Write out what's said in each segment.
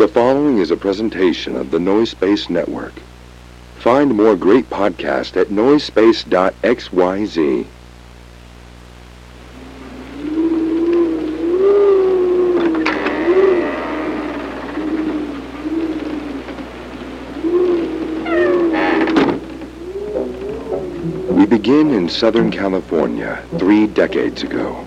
The following is a presentation of the Noise Space Network. Find more great podcasts at noisespace.xyz. We begin in Southern California three decades ago.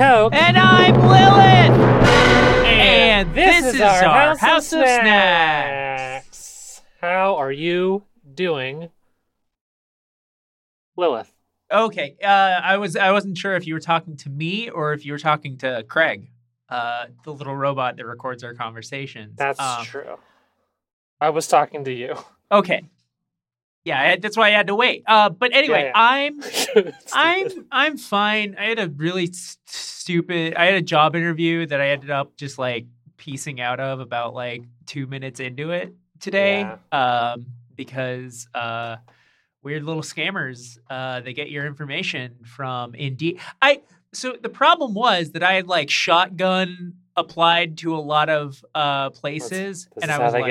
I'm Coke. And I'm Lilith! And this is our House of Snacks. How are you doing, Lilith? Okay, uh, I was I wasn't sure if you were talking to me or if you were talking to Craig, uh, the little robot that records our conversations. That's Um, true. I was talking to you. Okay. Yeah, I had, that's why I had to wait. Uh, but anyway, yeah. I'm I'm I'm fine. I had a really s- stupid. I had a job interview that I ended up just like piecing out of about like two minutes into it today. Um, because uh, weird little scammers. Uh, they get your information from Indeed. I so the problem was that I had like shotgun applied to a lot of uh places, This and I was like,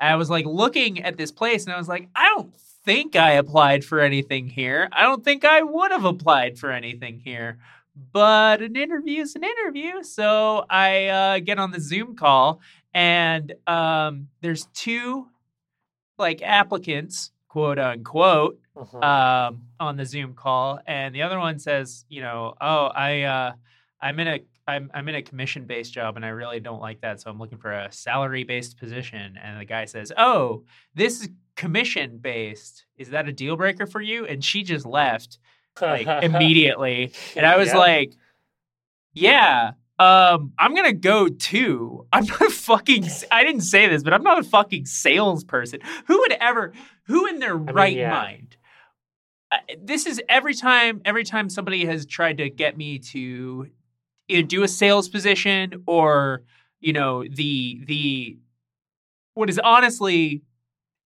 you. I was like looking at this place and I was like, I don't think I applied for anything here. I don't think I would have applied for anything here. But an interview is an interview. So I uh, get on the Zoom call and um, there's two like applicants, quote unquote, Mhm. um, on the Zoom call, and the other one says, you know, oh, I, uh, I'm in a, I'm, I'm in a commission-based job, and I really don't like that, so I'm looking for a salary-based position. And the guy says, oh, this is commission-based. Is that a deal breaker for you? And she just left like immediately, and I was Yep. like, yeah. Um, I'm gonna go too. I'm not a fucking. I didn't say this, but I'm not a fucking salesperson. Who would ever? Who in their mean, right yeah. mind? Uh, this is every time. Every time somebody has tried to get me to either do a sales position or you know the the what is honestly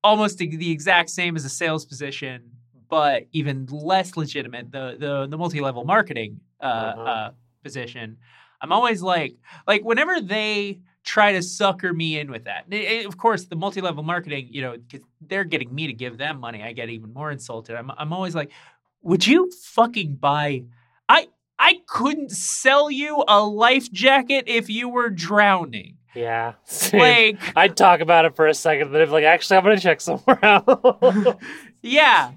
almost the exact same as a sales position, but even less legitimate. The the the multi level marketing uh, Uh-huh. uh, position. I'm always like like whenever they try to sucker me in with that. eh, eh, of course, the multi level marketing, you know, they're getting me to give them money. I get even more insulted. I'm I'm always like, would you fucking buy? I couldn't sell you a life jacket if you were drowning. Yeah. Like. I'd talk about it for a second, but I'd like, actually, I'm gonna check somewhere else. Yeah.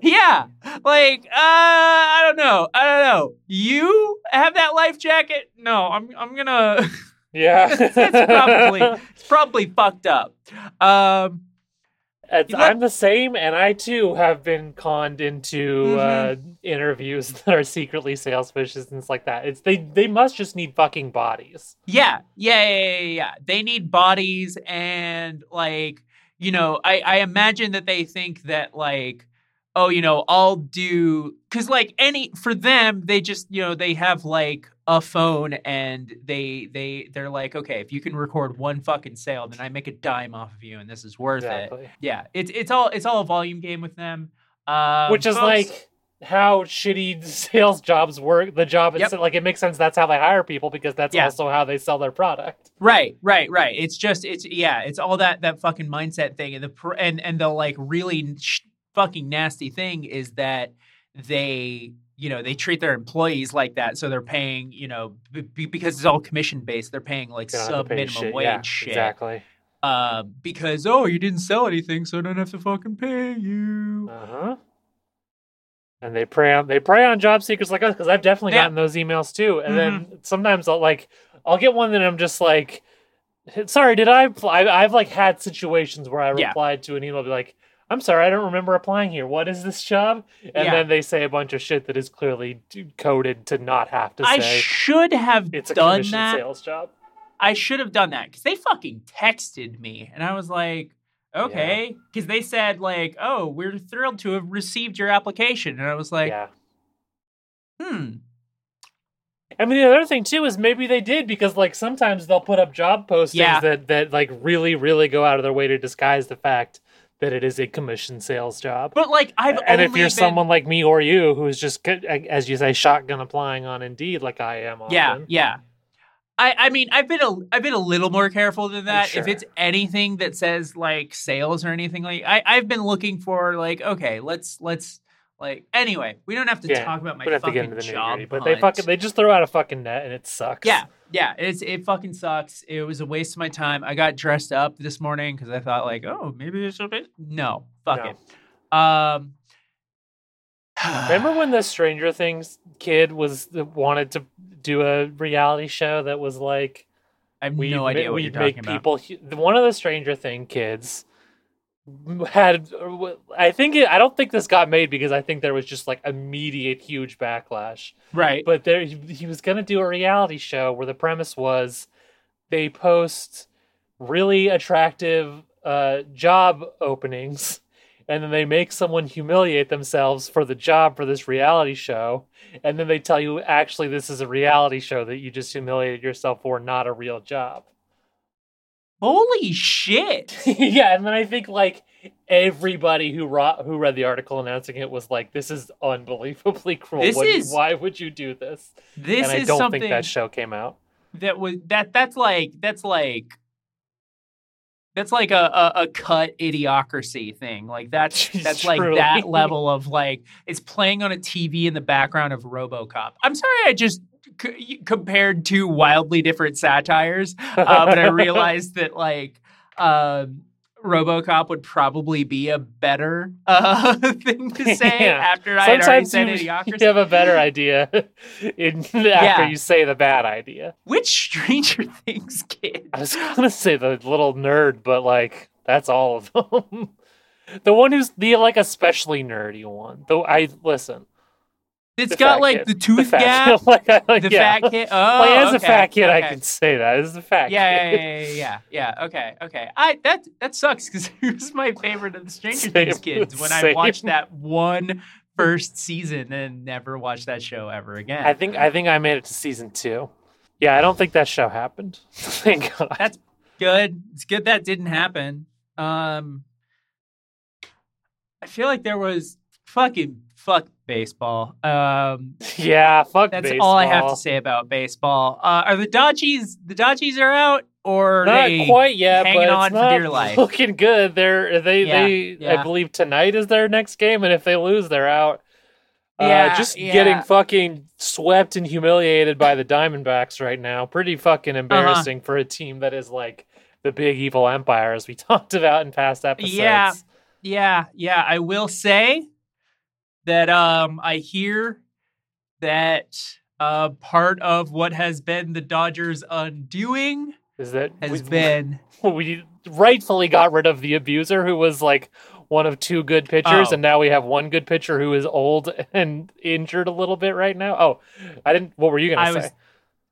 yeah. Like, uh, I don't know. I don't know. You have that life jacket? No, I'm I'm gonna yeah. it's probably it's probably fucked up. Um It's, You I'm the same, and I too have been conned into uh, Mm-hmm. interviews that are secretly sales pitches and things like that. It's they they must just need fucking bodies. yeah, yeah, yeah, yeah, yeah. They need bodies and like, you know, I I imagine that they think that like oh, you know, I'll do cuz like any for them they just, you know, they have like a phone and they they they're like, okay, if you can record one fucking sale, then I make a dime off of you and this is worth it. Yeah, it's it's all it's all a volume game with them. Um, Which is folks- like how shitty sales jobs work. The job, Yep. like it makes sense. That's how they hire people because that's Yeah. also how they sell their product. Right, right, right. It's just it's yeah, it's all that that fucking mindset thing, and the and and the like really sh- fucking nasty thing is that they you know they treat their employees like that, so they're paying you know b- because it's all commission based, they're paying like They don't have to sub pay minimum shit. wage Yeah, shit. Exactly. Uh, because oh you didn't sell anything, so I don't have to fucking pay you. Uh huh. And they prey on they prey on job seekers like us because I've definitely Yeah. gotten those emails too. And then sometimes I'll like I'll get one that I'm just like, sorry, did I? Apply? I I've like had situations where I Yeah. replied to an email be like, I'm sorry, I don't remember applying here. What is this job? And Yeah. then they say a bunch of shit that is clearly coded to not have to I say should have it's a done that. sales job. I should have done that because they fucking texted me, and I was like, okay, because they said like, oh, we're thrilled to have received your application, and I was like, yeah. hmm, I mean, the other thing too is maybe they did because like sometimes they'll put up job postings Yeah. that that like really really go out of their way to disguise the fact that it is a commission sales job. but like I've and if you're been, someone like me or you who's just as you say shotgun applying on Indeed like I am often, yeah, yeah. I, I mean I've been a I've been a little more careful than that. Sure. If it's anything that says like sales or anything like I I've been looking for like okay let's let's like anyway we don't have to Yeah, talk about my we don't have to fucking get into the nitty job but they fucking they just throw out a fucking net and it sucks. Yeah, yeah, it's it fucking sucks. It was a waste of my time. I got dressed up this morning because I thought like, oh, maybe this will be. No, fuck No. it. Um, Remember when the Stranger Things kid was wanted to do a reality show that was like I have we no idea what we you're make talking about. people one of the stranger thing kids had i think it, i don't think this got made because i think there was just like immediate huge backlash Right. but there he, he was going to do a reality show where the premise was they post really attractive uh, job openings and then they make someone humiliate themselves for the job for this reality show and then they tell you actually this is a reality show that you just humiliated yourself for not a real job Holy shit! yeah and then i think like everybody who ro- who read the article announcing it was like this is unbelievably cruel This What- is- why would you do this This and i is don't something think that show came out that was that that's like that's like that's like a, a, a cut idiocracy thing. Like that's that's like that level of like it's playing on a TV in the background of RoboCop. I'm sorry, I just c- compared to wildly different satires, uh, but I realized that like um, RoboCop would probably be a better uh, thing to say Yeah. after I had already said you, idiocracy. you have a better idea in, after Yeah. you say the bad idea Which Stranger Things kid? i was gonna say the little nerd but like that's all of them the one who's the like especially nerdy one though i listen It's the got like kid. the tooth fat gap. kid, like, like, The yeah. fat kid. Oh, like, as a fat kid, I can say that. As a fat Yeah, yeah, kid. yeah, yeah, yeah, yeah. Okay, okay. I that that sucks because he was my favorite of the Stranger Same, Things kids when I watched that one first season and never watched that show ever again. I think I think I made it to season two. Yeah, I don't think that show happened. Thank God. That's good. It's good that didn't happen. Um, I feel like there was fucking fuck baseball. Um, yeah, fuck that's all I have to say about baseball. Uh, are the Dodgies? The Dodgies are out, or Not quite yet, hanging but on for dear life? looking good. They're they Yeah, they yeah. I believe tonight is their next game, and if they lose, they're out. Uh, Yeah, just yeah. getting fucking swept and humiliated by the Diamondbacks right now. Pretty fucking Uh-huh. embarrassing for a team that is like the big evil empire, as we talked about in past episodes. Yeah. Yeah, yeah. I will say that um I hear that uh part of what has been the Dodgers undoing is that has we, been we rightfully got rid of the abuser who was like one of two good pitchers Oh. and now we have one good pitcher who is old and injured a little bit right now oh i didn't what were you gonna I say was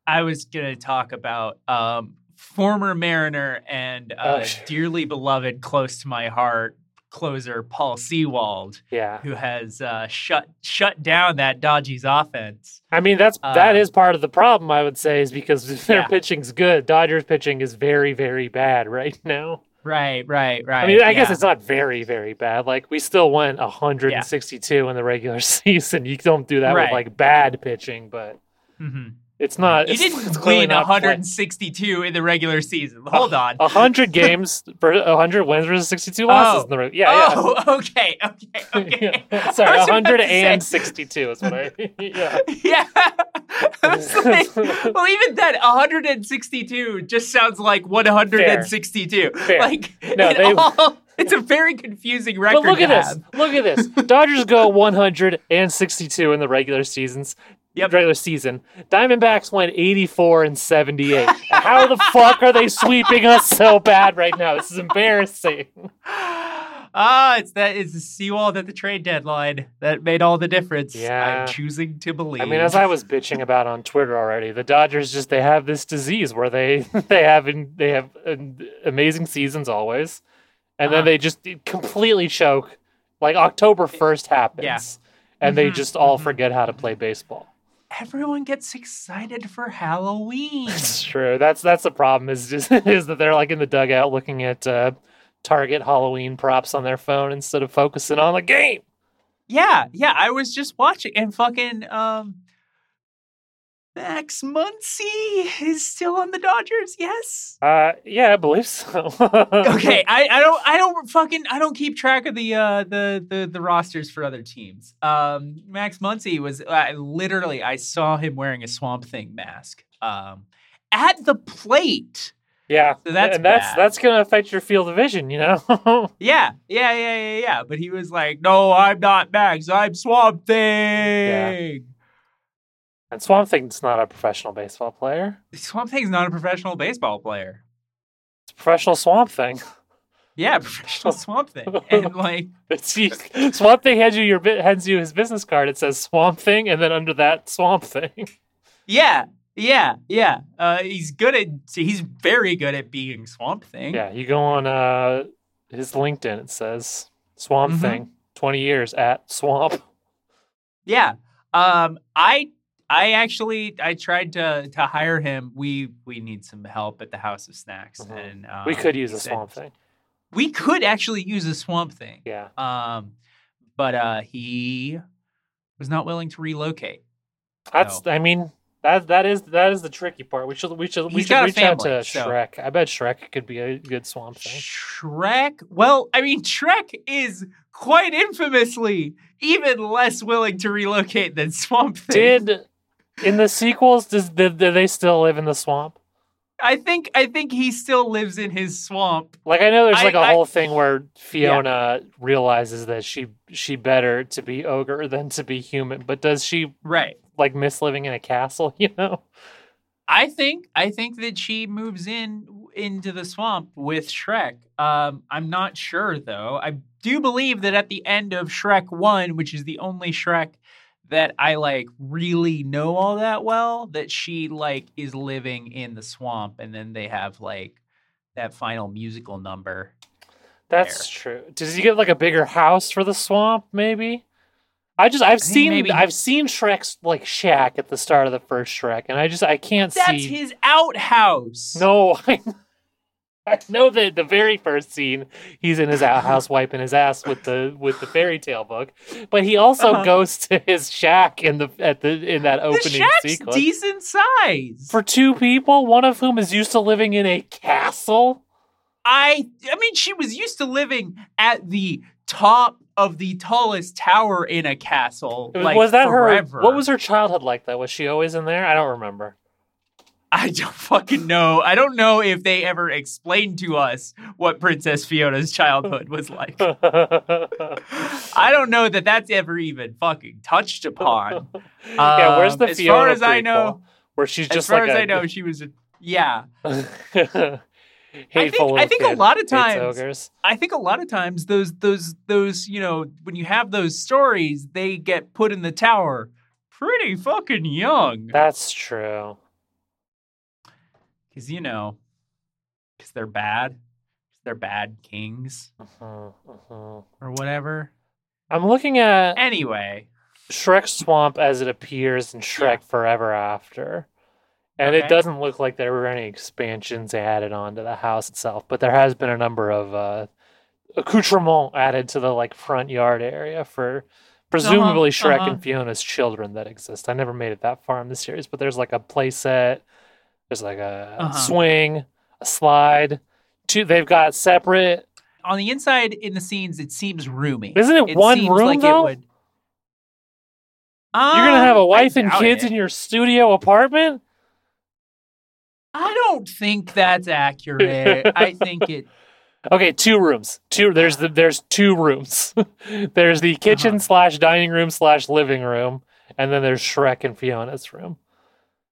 I was gonna talk about um former Mariner and uh, Oh, dearly beloved, close to my heart closer Paul Sewald, yeah who has uh, shut shut down that Dodgers offense. i mean that's that Uh, is part of the problem i would say is because their Yeah. pitching's good dodgers pitching is very very bad right now Right, right, right. I mean, I guess it's not very, very bad. Like we still went 162 in the regular season. You don't do that Right. with like bad pitching, but Mhm. It's not. You it's, didn't it's win not play- 162 in the regular season. Hold on. Hundred games hundred wins versus 62 losses Oh. in the reg- yeah, oh, okay, okay, okay. yeah. Sorry, I was hundred and sixty-two is what I. yeah. Yeah. I like, well, even that 162 just sounds like 162. Fair. Like, No, they- all- it's a very confusing record. But look at this. Look at this. Dodgers go 162 in the regular seasons. Yep. Regular season. Diamondbacks went 84 and 78. How the fuck are they sweeping us so bad right now? This is embarrassing. Ah, it's that it's the Sewald at the trade deadline that made all the difference. Yeah. I'm choosing to believe. I mean, as I was bitching about on Twitter already, the Dodgers just they have this disease where they they have in, they have amazing seasons always, and Uh-huh. then they just completely choke. Like October first happens, Yeah. and they Mhm, just all mhm. forget how to play baseball. Everyone gets excited for Halloween. It's true. That's that's the problem. Is just is that they're like in the dugout looking at uh, Target Halloween props on their phone instead of focusing on the game. Yeah, yeah. I was just watching and fucking um Max Muncy is still on the Dodgers, yes. Uh, yeah, I believe so. Okay, I, I don't I don't fucking I don't keep track of the uh the the, the rosters for other teams. Um Max Muncy was uh, literally I saw him wearing a swamp thing mask. Um at the plate. Yeah, So that's and that's bad. that's gonna affect your field of vision. You know. Yeah, yeah, yeah, yeah, yeah. But he was like, "No, I'm not Max. I'm Swamp Thing." And Swamp Thing's not a professional baseball player. Swamp Thing's not a professional baseball player. It's a professional Swamp Thing. Yeah, professional Swamp Thing. And like, you, Swamp Thing hands you your hands you his business card. It says Swamp Thing, and then under that Swamp Thing. yeah, yeah, yeah. Uh, he's good at. He's very good at being Swamp Thing. Yeah, you go on uh his LinkedIn. It says Swamp Mhm. Thing, twenty years at Swamp. Yeah. Um, I I actually I tried to to hire him. We we need some help at the House of Snacks, Mhm. and um, we could use he a Swamp Thing. We could actually use a Swamp Thing. Yeah, Um, but uh, he was not willing to relocate. that's. No. I mean, that that is that is the tricky part. We should we should we should reach out to so- Shrek. I bet Shrek could be a good Swamp Thing. Shrek. Well, I mean, Shrek is quite infamously even less willing to relocate than Swamp Thing. Did in the sequels? Does do they still live in the swamp? I think I think he still lives in his swamp. Like I know there's like a I- whole thing where Fiona realizes that she she better to be ogre than to be human. But does she Right. like miss living in a castle? You know? I think I think that she moves in into the swamp with Shrek. Um, I'm not sure though. I do believe that at the end of Shrek One, which is the only Shrek that I like really know all that well, that she like is living in the swamp, and then they have like that final musical number. That's true. Does he get like a bigger house for the swamp? Maybe. I just I've think seen maybe- I've seen Shrek's like shack at the start of the first Shrek, and I just I can't That's see. That's his outhouse. No, I, I know that the very first scene he's in his outhouse wiping his ass with the with the fairy tale book, but he also Uh-huh. goes to his shack in the at the in that the opening shack's sequence decent size. for two people, one of whom is used to living in a castle. I I mean she was used to living at the top of the tallest tower in a castle. Was- like, was that forever. her? What was her childhood like? Though was she always in there? I don't remember. I don't fucking know. I don't know if they ever explained to us what Princess Fiona's childhood was like. I don't know that that's ever even fucking touched upon. yeah, where's Um, the as Fiona far as I know, where she's as just far like as a I know, she was a yeah. hateful I think, I think a lot of times. I think a lot of times those those those you know when you have those stories they get put in the tower pretty fucking young That's true. Because you know because they're bad 'cause they're bad kings Mhm, mhm. or whatever. I'm looking at Anyway, Shrek Swamp as it appears in Shrek. Forever After. And it doesn't look like there were any expansions added onto the house itself, but there has been a number of uh, accoutrements added to the like front yard area for presumably Shrek uh-huh. and Fiona's children that exist. I never made it that far in the series, but there's like a play set, there's like a Uh-huh. swing, a slide. Two, they've got separate. On the inside in the scenes, it seems roomy. Isn't it, It one seems room like though? it would. You're gonna have a Um, wife and kids it. in your studio apartment. I don't think that's accurate. I think it. Okay, two rooms. Two. There's the there's two rooms. there's the kitchen Uh-huh. slash dining room slash living room, and then there's Shrek and Fiona's room.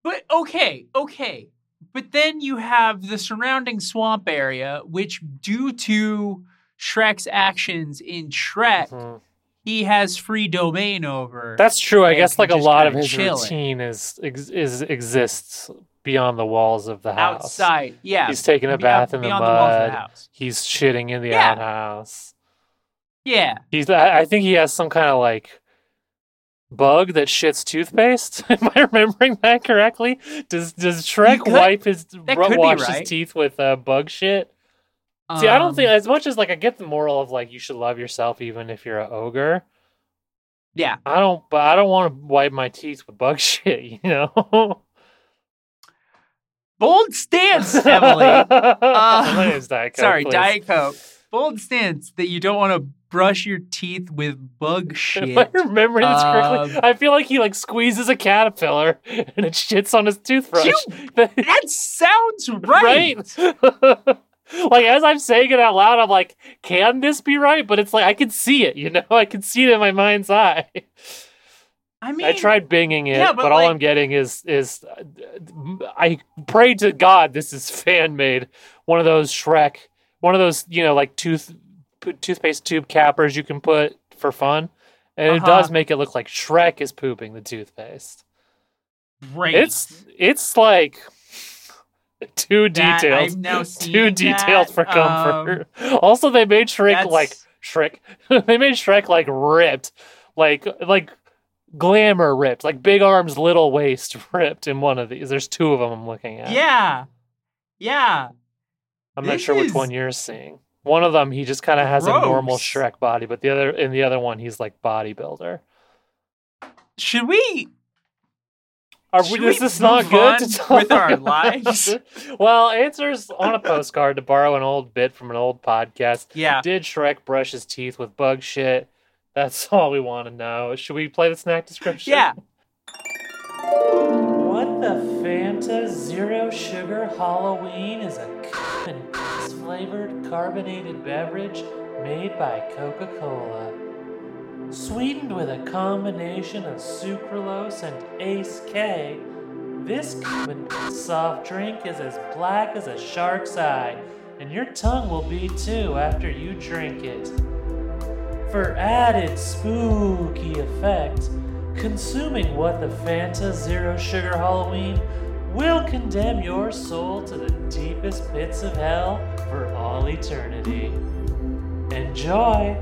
But okay, okay. But then you have the surrounding swamp area, which, due to Shrek's actions in Shrek, Mhm. he has free domain over. That's true. I guess like a lot of his routine is, is exists beyond the walls of the house. outside. Yeah, He's taking a beyond- bath in the beyond the walls of mud. the house. He's shitting in the Yeah. outhouse. Yeah, He's. I, I think he has some kind of like bug that shits toothpaste. Am I remembering that correctly? Does Does Shrek wipe his ru- wash right. his teeth with uh, bug shit? See, I don't Um, think as much as like I get the moral of like you should love yourself even if you're an ogre. Yeah, I don't, but I don't want to wipe my teeth with bug shit. You know. bold stance, Emily. My name's Diet Coke, Sorry. Diet Coke. Bold stance that you don't want to brush your teeth with bug shit. Am I remembering this correctly? Um, I feel like he like squeezes a caterpillar and it shits on his toothbrush. that sounds right. right? like as I'm saying it out loud, I'm like, can this be right? But it's like I can see it, you know, I can see it in my mind's eye. I mean, I tried binging it, yeah, but, but, all I'm getting is is uh, I pray to God this is fan made. One of those Shrek, one of those you know like tooth toothpaste tube cappers you can put for fun, and it Uh-huh. does make it look like Shrek is pooping the toothpaste. Great. It's it's like too That- detailed, too detailed that, for comfort. um, also, they made Shrek that's- like Shrek. they made Shrek like ripped, like like glamour ripped, like big arms, little waist ripped in one of these. There's two of them I'm looking at. yeah, yeah. I'm not this sure which is one you're seeing. One of them, he just kind of has a normal. Shrek body, but the other, in the other one, he's like bodybuilder. Should we? Are we, Should is we this not good to talk with our lives? well, answers on a postcard to borrow an old bit from an old podcast. Yeah. Did Shrek brush his teeth with bug shit? That's all we want to know. Should we play the snack description? Yeah. What the Fanta Zero Sugar Halloween is a cum and piss flavored carbonated beverage made by Coca Cola. Sweetened with a combination of sucralose and Ace K, this soft drink is as black as a shark's eye, and your tongue will be too after you drink it. For added spooky effect, consuming what the Fanta Zero Sugar Halloween will condemn your soul to the deepest pits of hell for all eternity. Enjoy!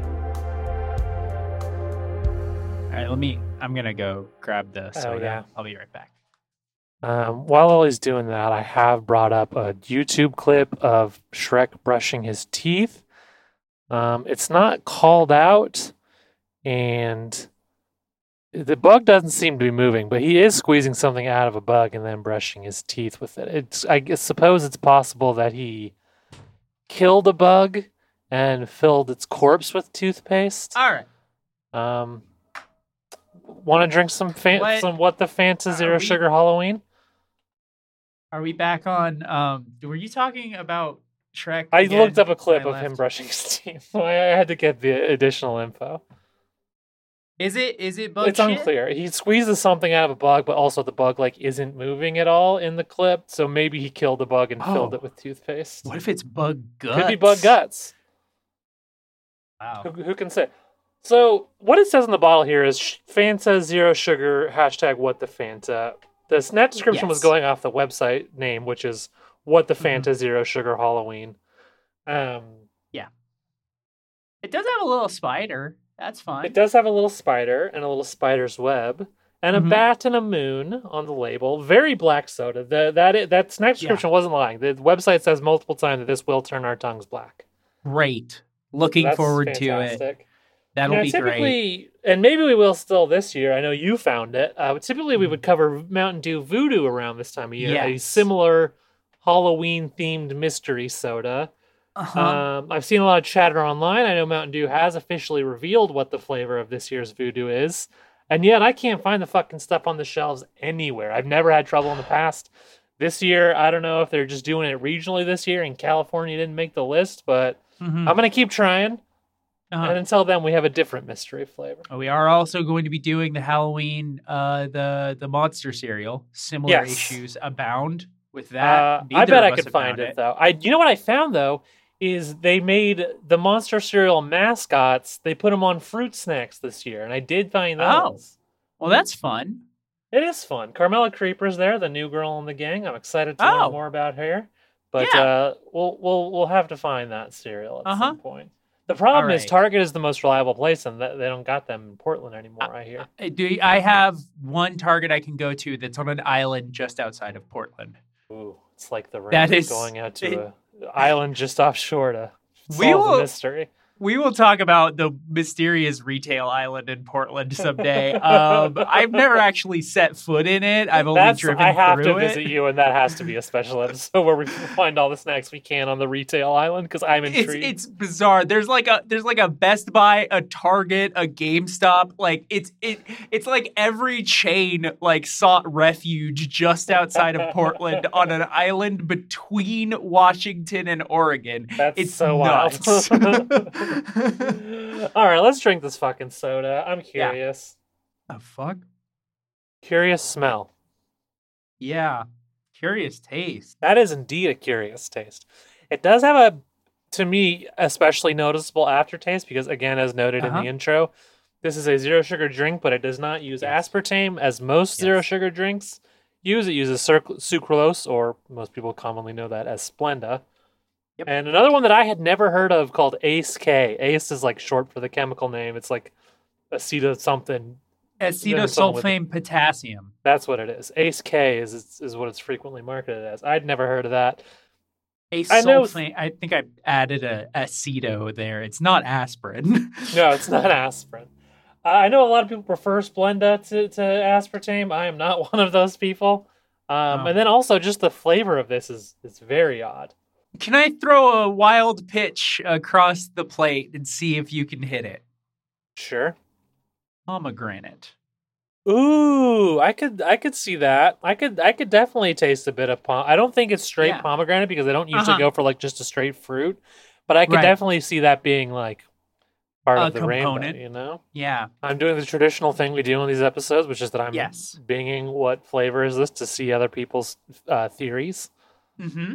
All right. Let me. I'm gonna go grab the soda. yeah. I'll be right back. Um, while Ollie's doing that, I have brought up a YouTube clip of Shrek brushing his teeth. Um, it's not called out, and the bug doesn't seem to be moving, but he is squeezing something out of a bug and then brushing his teeth with it. It's I guess, suppose it's possible that he killed a bug and filled its corpse with toothpaste. All right. Um, want to drink some fan- What some what the Fanta Zero we- Sugar Halloween? Are we back on? Um. Were you talking about Shrek? I again? looked up a clip I of him brushing his teeth. I had to get the additional info. Is it? Is it bug it's shit? unclear. He squeezes something out of a bug, but also the bug like isn't moving at all in the clip. So maybe he killed the bug and filled Oh. it with toothpaste. What if it's bug guts? Could be bug guts. Wow. Who, who can say? So what it says in the bottle here is Fanta Zero Sugar hashtag What the Fanta. The snack description was going off the website name, which is What the Mhm. Fanta Zero Sugar Halloween. Um, Yeah. It does have a little spider. That's fine. It does have a little spider and a little spider's web. and a Mhm. bat and a moon on the label. Very black soda. The, that that snack description wasn't lying. The website says multiple times that this will turn our tongues black. Great. Looking That's forward to it. That'll know, be great. and maybe we will still this year. I know you found it. Uh, but typically, we would cover Mountain Dew Voodoo around this time of year. A Mm-hmm. Similar Halloween themed mystery soda. Uh-huh. Um, I've seen a lot of chatter online. I know Mountain Dew has officially revealed what the flavor of this year's Voodoo is, and yet I can't find the fucking stuff on the shelves anywhere. I've never had trouble in the past. This year, I don't know if they're just doing it regionally this year, and California didn't make the list, but Mhm. I'm gonna keep trying. Uh-huh. And until then, we have a different mystery flavor. We are also going to be doing the Halloween, uh, the the monster cereal. Similar Yes. issues abound with that. Uh, I bet I could find found it, though. I you know what I found though is they made the monster cereal mascots. They put them on fruit snacks this year, and I did find those. Oh. Well, that's fun. It is fun. Carmella Creeper's there, the new girl in the gang. I'm excited to Oh. learn more about her. But Yeah. uh, we'll we'll we'll have to find that cereal at Uh-huh. some point. The problem is Target is the most reliable place, and they don't got them in Portland anymore. I hear. I do I have one Target I can go to that's on an island just outside of Portland. Ooh, it's like the That Rangers is- going out to it- a island just offshore to We solve will- the mystery. We will talk about the mysterious retail island in Portland someday. um, I've never actually set foot in it. I've only That's driven I have to it. visit you, and that has to be a special episode where we find all the snacks we can on the retail island because I'm It's intrigued. it's bizarre. There's like a there's like a Best Buy, a Target, a GameStop. Like it's it it's like every chain like sought refuge just outside of Portland on an island between Washington and Oregon. That's It's so nuts. wild. All right, let's drink this fucking soda. I'm curious. the fuck? Curious smell. Yeah. Curious taste. That is indeed a curious taste. It does have a, to me, especially noticeable aftertaste because, again, as noted in Uh-huh. the intro, this is a zero sugar drink, but it does not use Yes. aspartame as most zero sugar drinks use. It uses sucralose, or most people commonly know that as Splenda. Yep. And another one that I had never heard of called Ace K. Ace is like short for the chemical name. It's like aceta something. Acetosulfame potassium. That's what it is. Ace K is is, what it's frequently marketed as. I'd never heard of that. I know-. I think I added a aceto there. It's not aspirin. No, it's not aspirin. I know a lot of people prefer Splenda to, to aspartame. I am not one of those people. Um, Oh. And then also, just the flavor of this is is very odd. Can I throw a wild pitch across the plate and see if you can hit it? Sure. Pomegranate. Ooh, I could I could see that. I could I could definitely taste a bit of pom. I don't think it's straight Yeah. pomegranate because I don't usually Uh-huh. go for like just a straight fruit, but I could Right. definitely see that being like part A of the rainbow. component. You know, Yeah. I'm doing the traditional thing we do in these episodes, which is that I'm Yes. binging what flavor is this to see other people's uh, theories. Mm-hmm.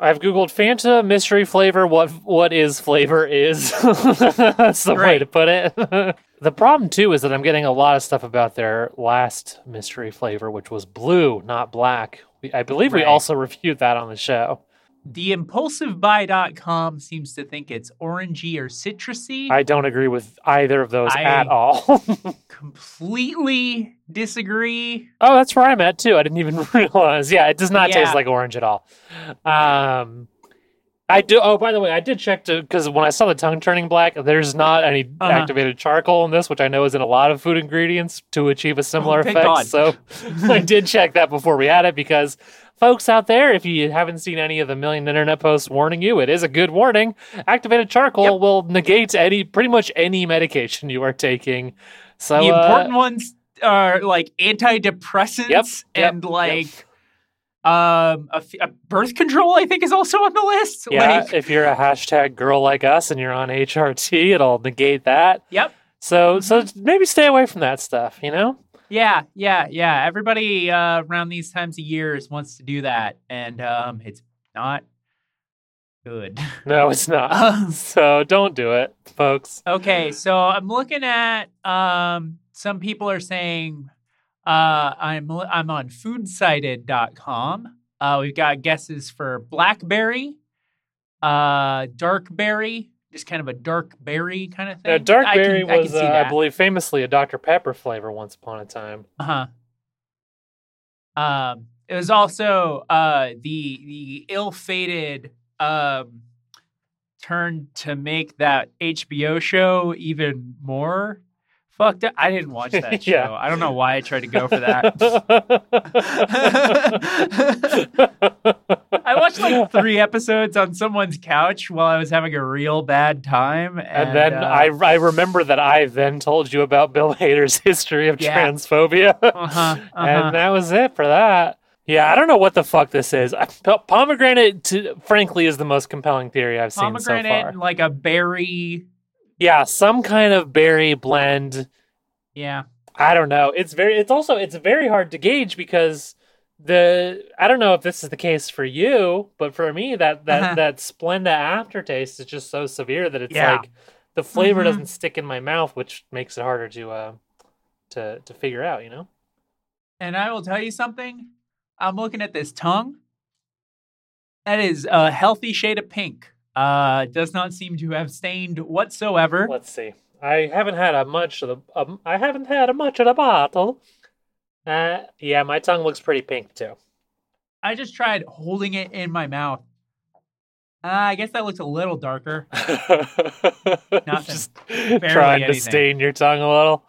I've googled Fanta mystery flavor. What what is flavor is? That's the way to put it. the problem too is that I'm getting a lot of stuff about their last mystery flavor, which was blue, not black. We, I believe we also reviewed that on the show. TheImpulsiveBuy.com seems to think it's orangey or citrusy. I don't agree with either of those I- at all. completely disagree. Oh, that's where I'm at too. I didn't even realize. Yeah, it does not Yeah. taste like orange at all. Um, I do. Oh, by the way, I did check to because when I saw the tongue turning black, there's not any Uh-huh. activated charcoal in this, which I know is in a lot of food ingredients to achieve a similar Oh, effect. God. So I did check that before we had it because. Folks out there, if you haven't seen any of the million internet posts warning you, it is a good warning. Activated charcoal Yep. will negate any, pretty much any medication you are taking. So the uh, important ones are like antidepressants Yep, yep, and like um a, a birth control i think is also on the list Yeah, like if you're a hashtag girl like us and you're on HRT, it'll negate that. yep So, so Mm-hmm. maybe stay away from that stuff. You know? Yeah yeah yeah everybody uh around these times of years wants to do that and um it's not good No, it's not. Um, so don't do it, folks. Okay, so I'm looking at um some people are saying uh I'm I'm on foodsided.com. Uh we've got guesses for blackberry, uh dark berry, just kind of a dark berry kind of thing. Now, dark I berry I can was, see uh, I believe, famously a Dr Pepper flavor once upon a time. Uh huh. Um, it was also uh the the ill-fated um turn to make that HBO show even more fucked up. I didn't watch that show. Yeah. I don't know why I tried to go for that. I watched like three episodes on someone's couch while I was having a real bad time, and, And then uh, I, I remember that I then told you about Bill Hader's history of Yeah. transphobia. uh-huh, uh-huh. and that was it for that. Yeah, I don't know what the fuck this is. I, pomegranate, to, frankly, is the most compelling theory I've seen so far. and like a berry. Yeah, some kind of berry blend. Yeah, I don't know. It's very. It's also it's very hard to gauge because the I don't know if this is the case for you, but for me that that Uh-huh. that Splenda aftertaste is just so severe that it's Yeah. like the flavor Mhm. doesn't stick in my mouth, which makes it harder to uh to to figure out. You know. and I will tell you something. I'm looking at this tongue. That is a healthy shade of pink. Uh, does not seem to have stained whatsoever. Let's see. I haven't had a much of the. Um, I haven't had a much of the bottle. Uh, yeah, my tongue looks pretty pink too. I just tried holding it in my mouth. Uh, I guess that looks a little darker. Not just trying to stain your tongue a little.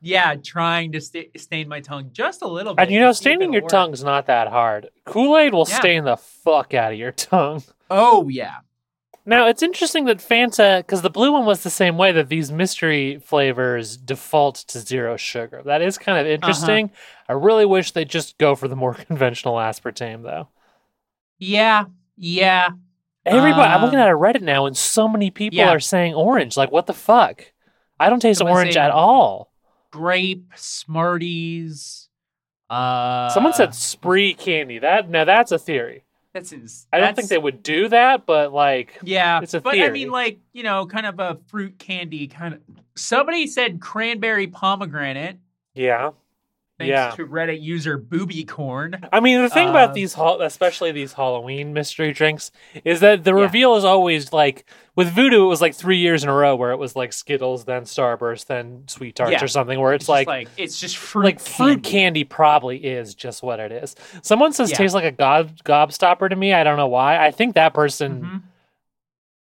Yeah, trying to sta stain my tongue just a little bit. And you know, to see if staining your work. tongue's not that hard. Kool Aid will Yeah. stain the fuck out of your tongue. Oh yeah. Now, it's interesting that Fanta, because the blue one was the same way, that these mystery flavors default to zero sugar. That is kind of Uh-huh. interesting. I really wish they'd just go for the more conventional aspartame, though. Yeah. Yeah. Everybody, I'm looking Um, at a Reddit now, and so many people yeah. are saying orange. Like, what the fuck? I don't taste orange at all. Grape, Smarties. Uh, Someone said spree candy. That now that's a theory. That's. Ins- I don't think they would do that, but like, Yeah, It's a but I mean, like you know, kind of a fruit candy kind of. Somebody said cranberry pomegranate. yeah, Thanks Yeah. to Reddit user Booby Corn. I mean, the thing about Uh, these, especially these Halloween mystery drinks, is that the Yeah. reveal is always like with Voodoo. It was like three years in a row where it was like Skittles, then Starburst, then Sweet Tarts Yeah. or something. Where it's, just like, like it's just fruit. like fruit candy. candy probably is just what it is. Someone says Yeah. tastes like a gob gobstopper to me. I don't know why. I think that person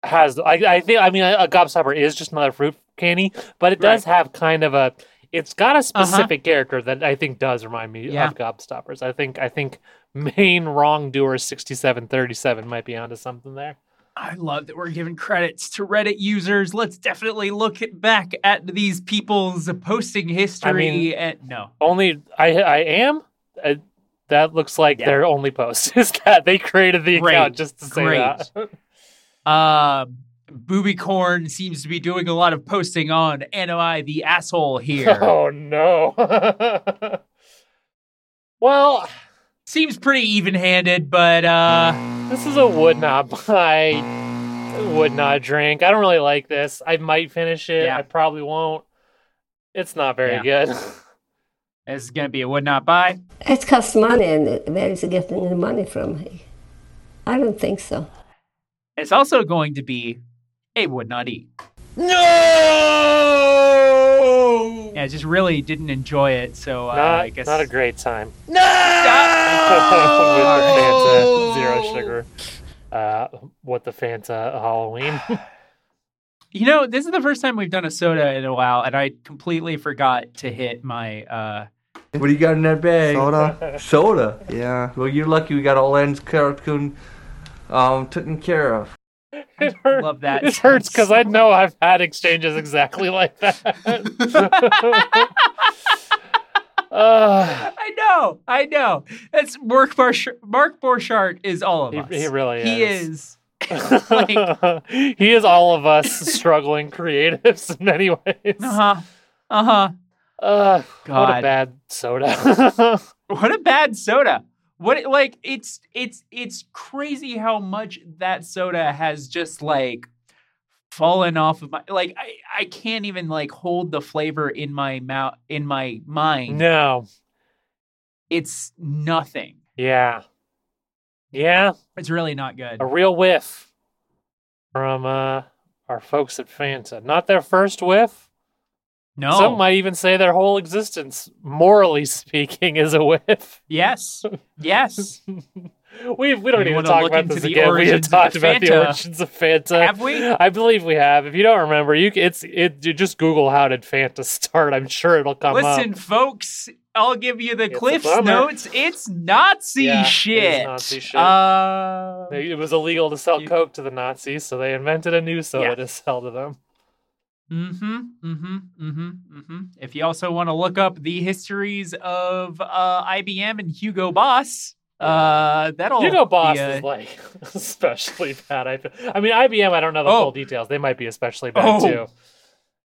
Mhm. has. I, I think. I mean, a, a gobstopper is just another fruit candy, but it does have kind of a. It's got a specific character that I think does remind me Uh-huh. Yeah. of gobstoppers. I think. I think main wrongdoer sixty seven thirty seven might be onto something there. I love that we're giving credits to Reddit users. Let's definitely look back at these people's posting history. I mean- and, no, Only I. I am. Uh, that looks like Yeah. their only post is that they created the Great. account just to say Great. that. um, Booby Corn seems to be doing a lot of posting on "Am I the asshole here?" Oh no. well, Seems pretty even-handed, but uh, this is a would not buy, would not drink. I don't really like this. I might finish it. Yeah. I probably won't. It's not very Yeah. good. this is gonna be a would not buy. It costs money, and where is he getting the money from? I don't think so. It's also going to be a would not eat. no. Yeah, just really didn't enjoy it, so uh, Not, I guess not a great time. No! With the Fanta zero sugar. Uh, what the Fanta Halloween? You know, this is the first time we've done a soda in a while, and I completely forgot to hit my. uh What do you got in that bag? Soda. Soda. Yeah. Well, you're lucky we got all ends cartoon um taken care of. It hurt- love that It hurts because I know I've had exchanges exactly like that. uh, I know, I know. It's Mark Borchardt. Mark Borchardt is all of us. he really He is. is. like, he is all of us struggling creatives in many ways. uh huh, uh huh. Uh, what a bad soda. What a bad soda. What like it's it's it's crazy how much that soda has just like fallen off of my like I I can't even like hold the flavor in my mouth in my mind. no. It's nothing. Yeah. Yeah. It's really not good. A real whiff from uh our folks at Fanta. Not their first whiff. No. Some might even say their whole existence, morally speaking, is a whiff. yes. Yes. We we don't You need to wanna talk about this the again. We of talked about the origins of Fanta. Have we? I believe we have. If you don't remember, you it's it. You just Google how did Fanta start. I'm sure it'll come Listen, up. folks, I'll give you the It's Cliff's notes. It's Nazi Yeah, it shit. Nazi shit. Uh, It was illegal to sell You- coke to the Nazis, so they invented a new soda Yeah. to sell to them. Mm-hmm. Mm-hmm. Mm-hmm. Mm-hmm. If you also want to look up the histories of uh, IBM and Hugo Boss, uh, that'll Hugo Boss be is like especially bad. I. I mean, IBM. I don't know the Oh. full details. They might be especially bad Oh, too.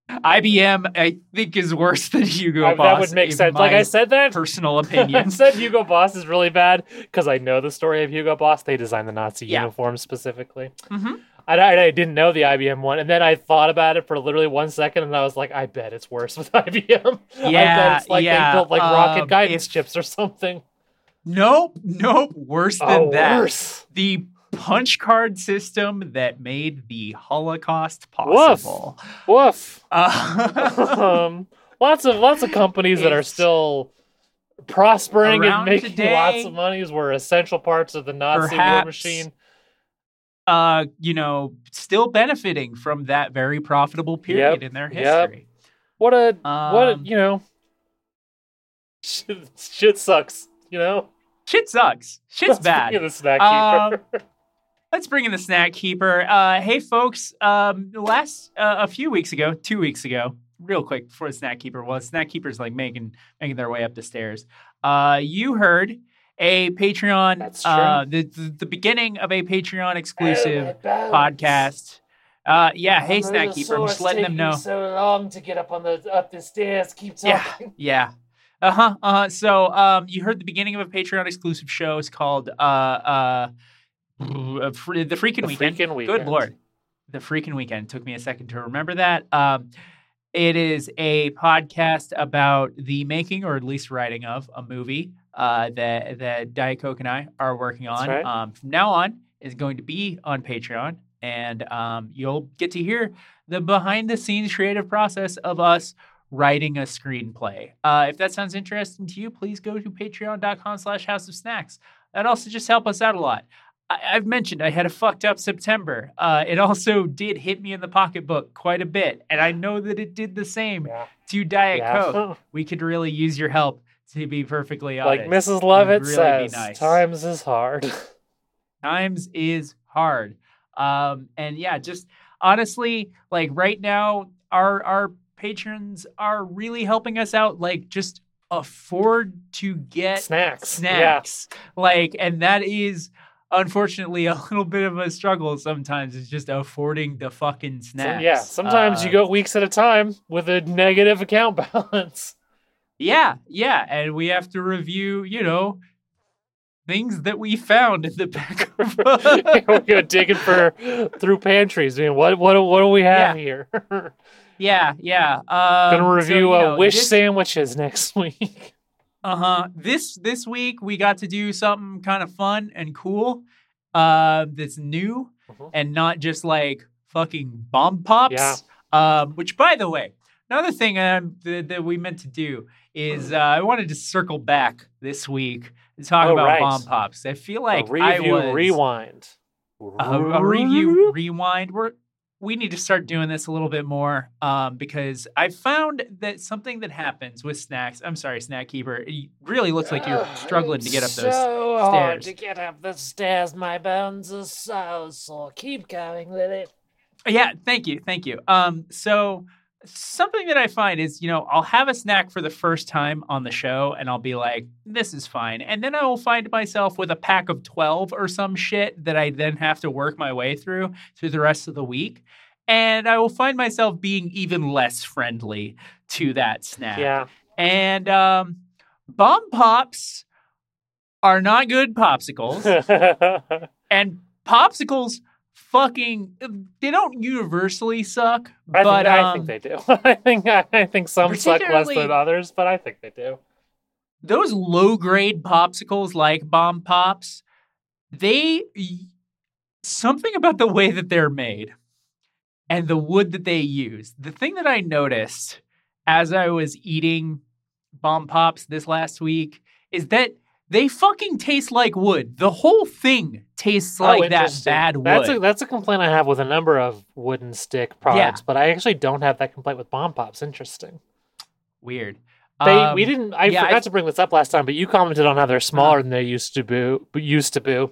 IBM. I think is worse than Hugo I- Boss. that would make sense. Like I said that. personal opinion. I said Hugo Boss is really bad because I know the story of Hugo Boss. They designed the Nazi Yeah. uniform specifically. mm-hmm. I, I, I didn't know the IBM one, and then I thought about it for literally one second, and I was like, I bet it's worse with IBM. I Yeah, bet it's like yeah, they built like rocket um, guidance if- chips or something. Nope. Nope. Worse than Oh, that. worse. The punch card system that made the Holocaust possible. Woof. Uh, um, lots of lots of companies that are still prospering Around and making today, lots of money were essential parts of the Nazi war machine. Uh, you know, still benefiting from that very profitable period Yep, in their yep. history. What a what a, Um, you know. Shit, shit sucks. You know. Shit sucks. Shit's Let's bad. bring in the snack Um, keeper. Let's bring in the snack keeper. Uh, hey, folks. Um, last uh, a few weeks ago, two weeks ago, real quick before the snack keeper was snack keeper's like making making their way up the stairs. Uh, you heard a Patreon. That's true. Uh, the, the the beginning of a Patreon exclusive Oh, podcast. Uh, yeah. Hey, My snack keeper. I'm just letting them know. So long to get up on the up the stairs. Keep Yeah. talking. Yeah. yeah. Uh huh. Uh huh. So, um, you heard the beginning of a Patreon exclusive show. It's called uh uh, uh fr- the freaking The weekend. Good lord, the freaking weekend took me a second to remember that. Um, it is a podcast about the making, or at least writing of, a movie uh, that that Diet Coke and I are working on. right. Um, from now on, is going to be on Patreon, and um, you'll get to hear the behind the scenes creative process of us writing a screenplay. Uh, if that sounds interesting to you, please go to patreon.com slash house of snacks. That also just help us out a lot. I- I've mentioned I had a fucked up September. Uh, it also did hit me in the pocketbook quite a bit, and I know that it did the same Yeah. to Diet Yeah. Coke. We could really use your help to be perfectly honest, like. Mrs. Lovett really says, nice. times is hard. times is hard. Um, and yeah, just honestly, like right now, our our patrons are really helping us out. Like just afford to get snacks. snacks. Like, and that is unfortunately a little bit of a struggle sometimes. is just affording the fucking Yeah. So, snacks. yeah. Sometimes you Uh, go weeks at a time with a negative account balance. Yeah, yeah, and we have to review, you know, things that we found in the back of we go digging for through pantries. I mean, what what what do we have here? Yeah, yeah. Um, Gonna review uh, wish this, sandwiches next week. Uh huh. This this week we got to do something kind of fun and cool. Uh, that's new Mhm. and not just like fucking bomb pops. Yeah. Um, which by the way, another thing um, that, that we meant to do is uh, I wanted to circle back this week to talk Oh, about right. bomb pops. I feel like a review, I was rewind. a, a review rewind. We're we need to start doing this a little bit more um, because I found that something that happens with snacks. I'm sorry, snack keeper. It really looks like you're struggling to get up those. so hard stairs. to get up the stairs. My bones are so sore. Keep going with it. Yeah, thank you, thank you. Um, so something that I find is, you know, I'll have a snack for the first time on the show, and I'll be like, "This is fine," and then I will find myself with a pack of twelve or some shit that I then have to work my way through through the rest of the week, and I will find myself being even less friendly to that snack. Yeah. And um, bomb pops are not good popsicles, and popsicles fucking they don't universally suck, I, but think, I um, think they do. I think I think some suck less than others, but I think they do. those low grade popsicles like bomb pops, they something about the way that they're made and the wood that they use. The thing that I noticed as I was eating bomb pops this last week is that they fucking taste like wood. The whole thing tastes Oh, like that bad wood. That's a that's a complaint I have with a number of wooden stick products, but I actually don't have that complaint with bomb pops. Interesting. Weird. They Um, we didn't. I yeah, forgot I- to bring this up last time, but you commented on how they're smaller than they used to be. Used to be.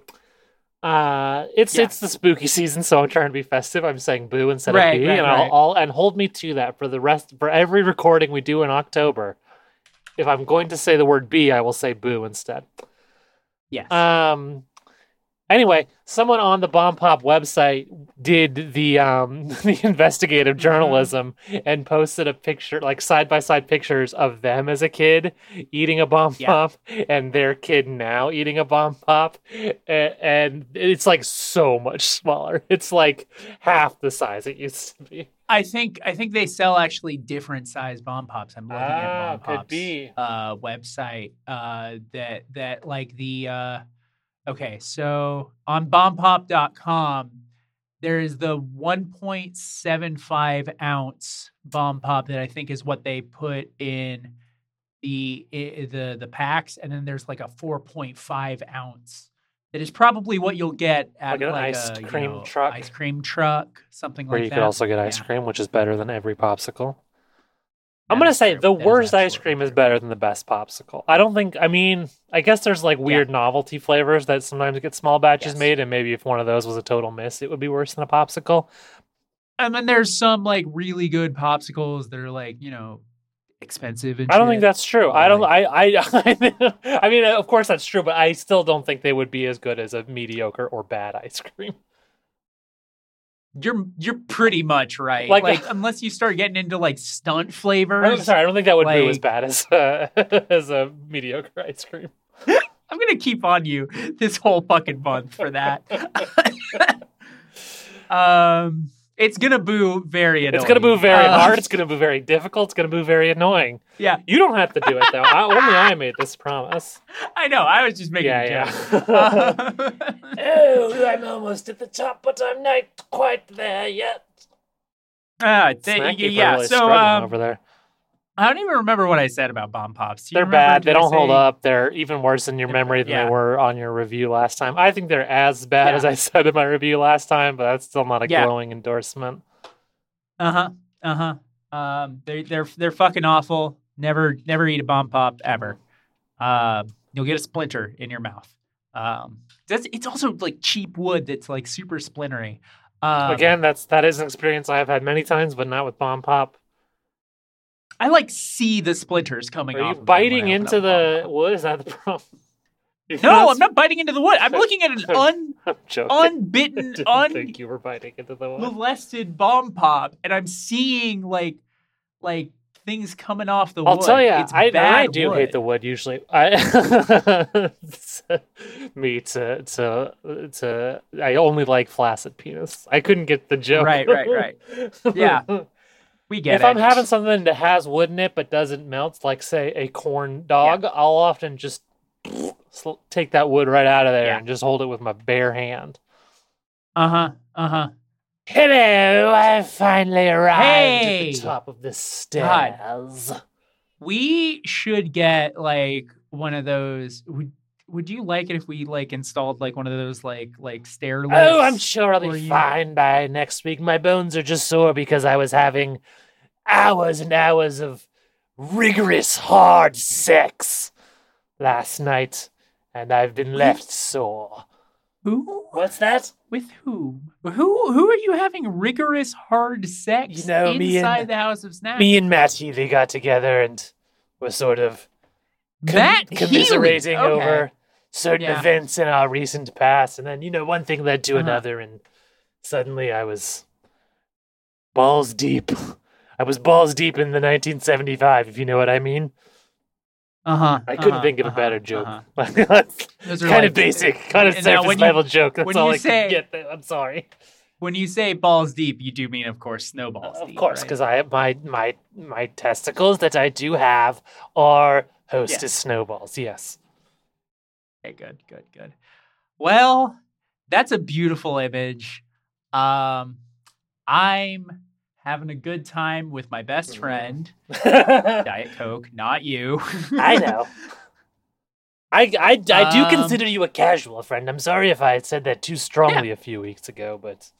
Uh, it's Yeah. it's the spooky season, so I'm trying to be festive. I'm saying boo instead Right, of bee, right, and right. I'll, I'll and hold me to that for the rest for every recording we do in October. If I'm going to say the word bee, I will say boo instead. Yes. Um. Anyway, someone on the Bomb Pop website did the um the investigative Mm-hmm. journalism and posted a picture, like side by side pictures of them as a kid eating a bomb Yeah. pop and their kid now eating a bomb pop, and it's like so much smaller. It's like half the size it used to be. I think I think they sell actually different size bomb pops. I'm looking Ah, at bomb pops uh website uh that that like the uh okay, so on bombpop.com there's the 1.75 ounce bomb pop that I think is what they put in the the the packs, and then there's like a 4.5 ounce. That is probably what you'll get at Like an like ice a, you cream know, truck. ice cream truck, something Where like you could also get ice Yeah. cream, which is better than every popsicle. I'm gonna say true. the That is worst ice absolutely cream is better than the best popsicle. I don't think. I mean, I guess there's like weird novelty flavors that sometimes get small batches Yes. made, and maybe if one of those was a total miss, it would be worse than a popsicle. And then there's some like really good popsicles that are like you know expensive and I don't shit. think that's true. Or, I don't. like- I. I. I mean, of course that's true, but I still don't think they would be as good as a mediocre or bad ice cream. You're you're pretty much right. Like- Like, unless you start getting into like stunt flavors. I'm sorry. I don't think that would be as bad as uh, as a mediocre ice cream. I'm gonna keep on you this whole fucking month for that. um, it's gonna boo very annoying. It's gonna move very Uh, hard. It's gonna be very difficult. It's gonna be very annoying. Yeah, You don't have to do it though. I, only I made this promise. I know. I was just making Yeah, a yeah. Oh, I'm almost at the top, but I'm not quite there yet. uh, they- yeah. really So um, over there, I don't even remember what I said about bomb pops. They're bad. They I don't hold up. They're even worse in your memory than yeah. they were on your review last time. I think they're as bad Yeah. as I said in my review last time, but that's still not a Yeah. glowing endorsement. Uh huh. Uh huh. Um, they they're they're fucking awful. Never never eat a bomb pop ever. Um, you'll get a splinter in your mouth. Um, that's it's also like cheap wood that's like super splintery. Um, Again, that's that is an experience I have had many times, but not with bomb pop. I like see the splinters coming Are off. you biting I into the wood? Is that the problem? You're. No, I'm not biting into the wood. I'm looking at an un I'm joking. unbitten, didn't un think you were biting into the wood. molested bomb pop, and I'm seeing like like things coming off the wood. I'll wood. tell you, it's I, bad I do hate the wood usually. I me to to to I only like flaccid penis. I couldn't get the joke. Right, right, right. Yeah, We get if it. I'm having something that has wood in it but doesn't melt, like say a corn dog, I'll often just take that wood right out of there Yeah. and just hold it with my bare hand. uh huh, uh huh. Hello, I finally arrived Hey! at the top of the God. stairs. We should get like one of those. Would Would you like it if we like installed like one of those like like stair lifts? Oh, I'm sure I'll be fine by next week. My bones are just sore because I was having hours and hours of rigorous, hard sex last night, and I've been left sore. Who? What's that? With whom? Who? Who are you having rigorous hard sex You know, me and- inside the House of Snacks? Me and Matt Healy got together and were sort of com- Matt commiserating. Okay. over certain Yeah. events in our recent past, and then you know one thing led to Uh-huh. another, and suddenly I was balls deep. I was balls deep in the 1975, if you know what I mean. Uh huh. I couldn't uh-huh, think of a uh-huh, better joke. Uh-huh. kind Those are of basic, kind of And surface you- level joke. That's all you I say- get. There. I'm sorry. When you say balls deep, you do mean, of course, snowballs. of deep, course, right? because I my my my testicles that I do have are hostess snowballs. Yes. Okay, good, good, good. Well, that's a beautiful image. Um, I'm having a good time with my best friend, Diet Coke, not you. I know. I, I, I do Um, consider you a casual friend. I'm sorry if I said that too strongly a few weeks ago, but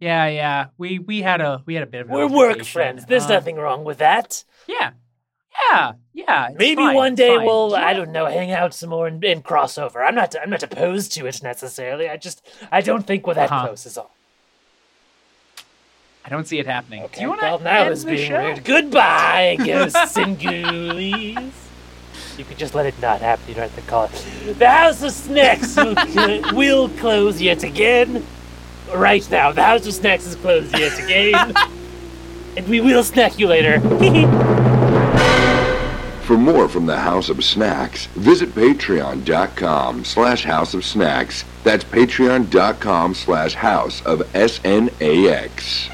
yeah, yeah. We we had a we had a bit of we're work friends. There's Um, nothing wrong with that. Yeah, yeah, yeah. it's Maybe fine, one day fine. we'll, you I don't know, hang out some more and, and cross over. I'm not, I'm not opposed to it necessarily. I just, I don't think we're that Uh-huh. close. Is all. I don't see it happening. Do you want well, to now end it's the being show? weird. Goodbye, ghosts and ghoulies. You could just let it not happen. You don't have to call it. The House of Snacks will, cl- will close yet again. Right now, the House of Snacks is closed yet again. and we will snack you later. For more from the House of Snacks, visit patreon.com slash House of Snacks. That's patreon.com slash House of S-N-A-X.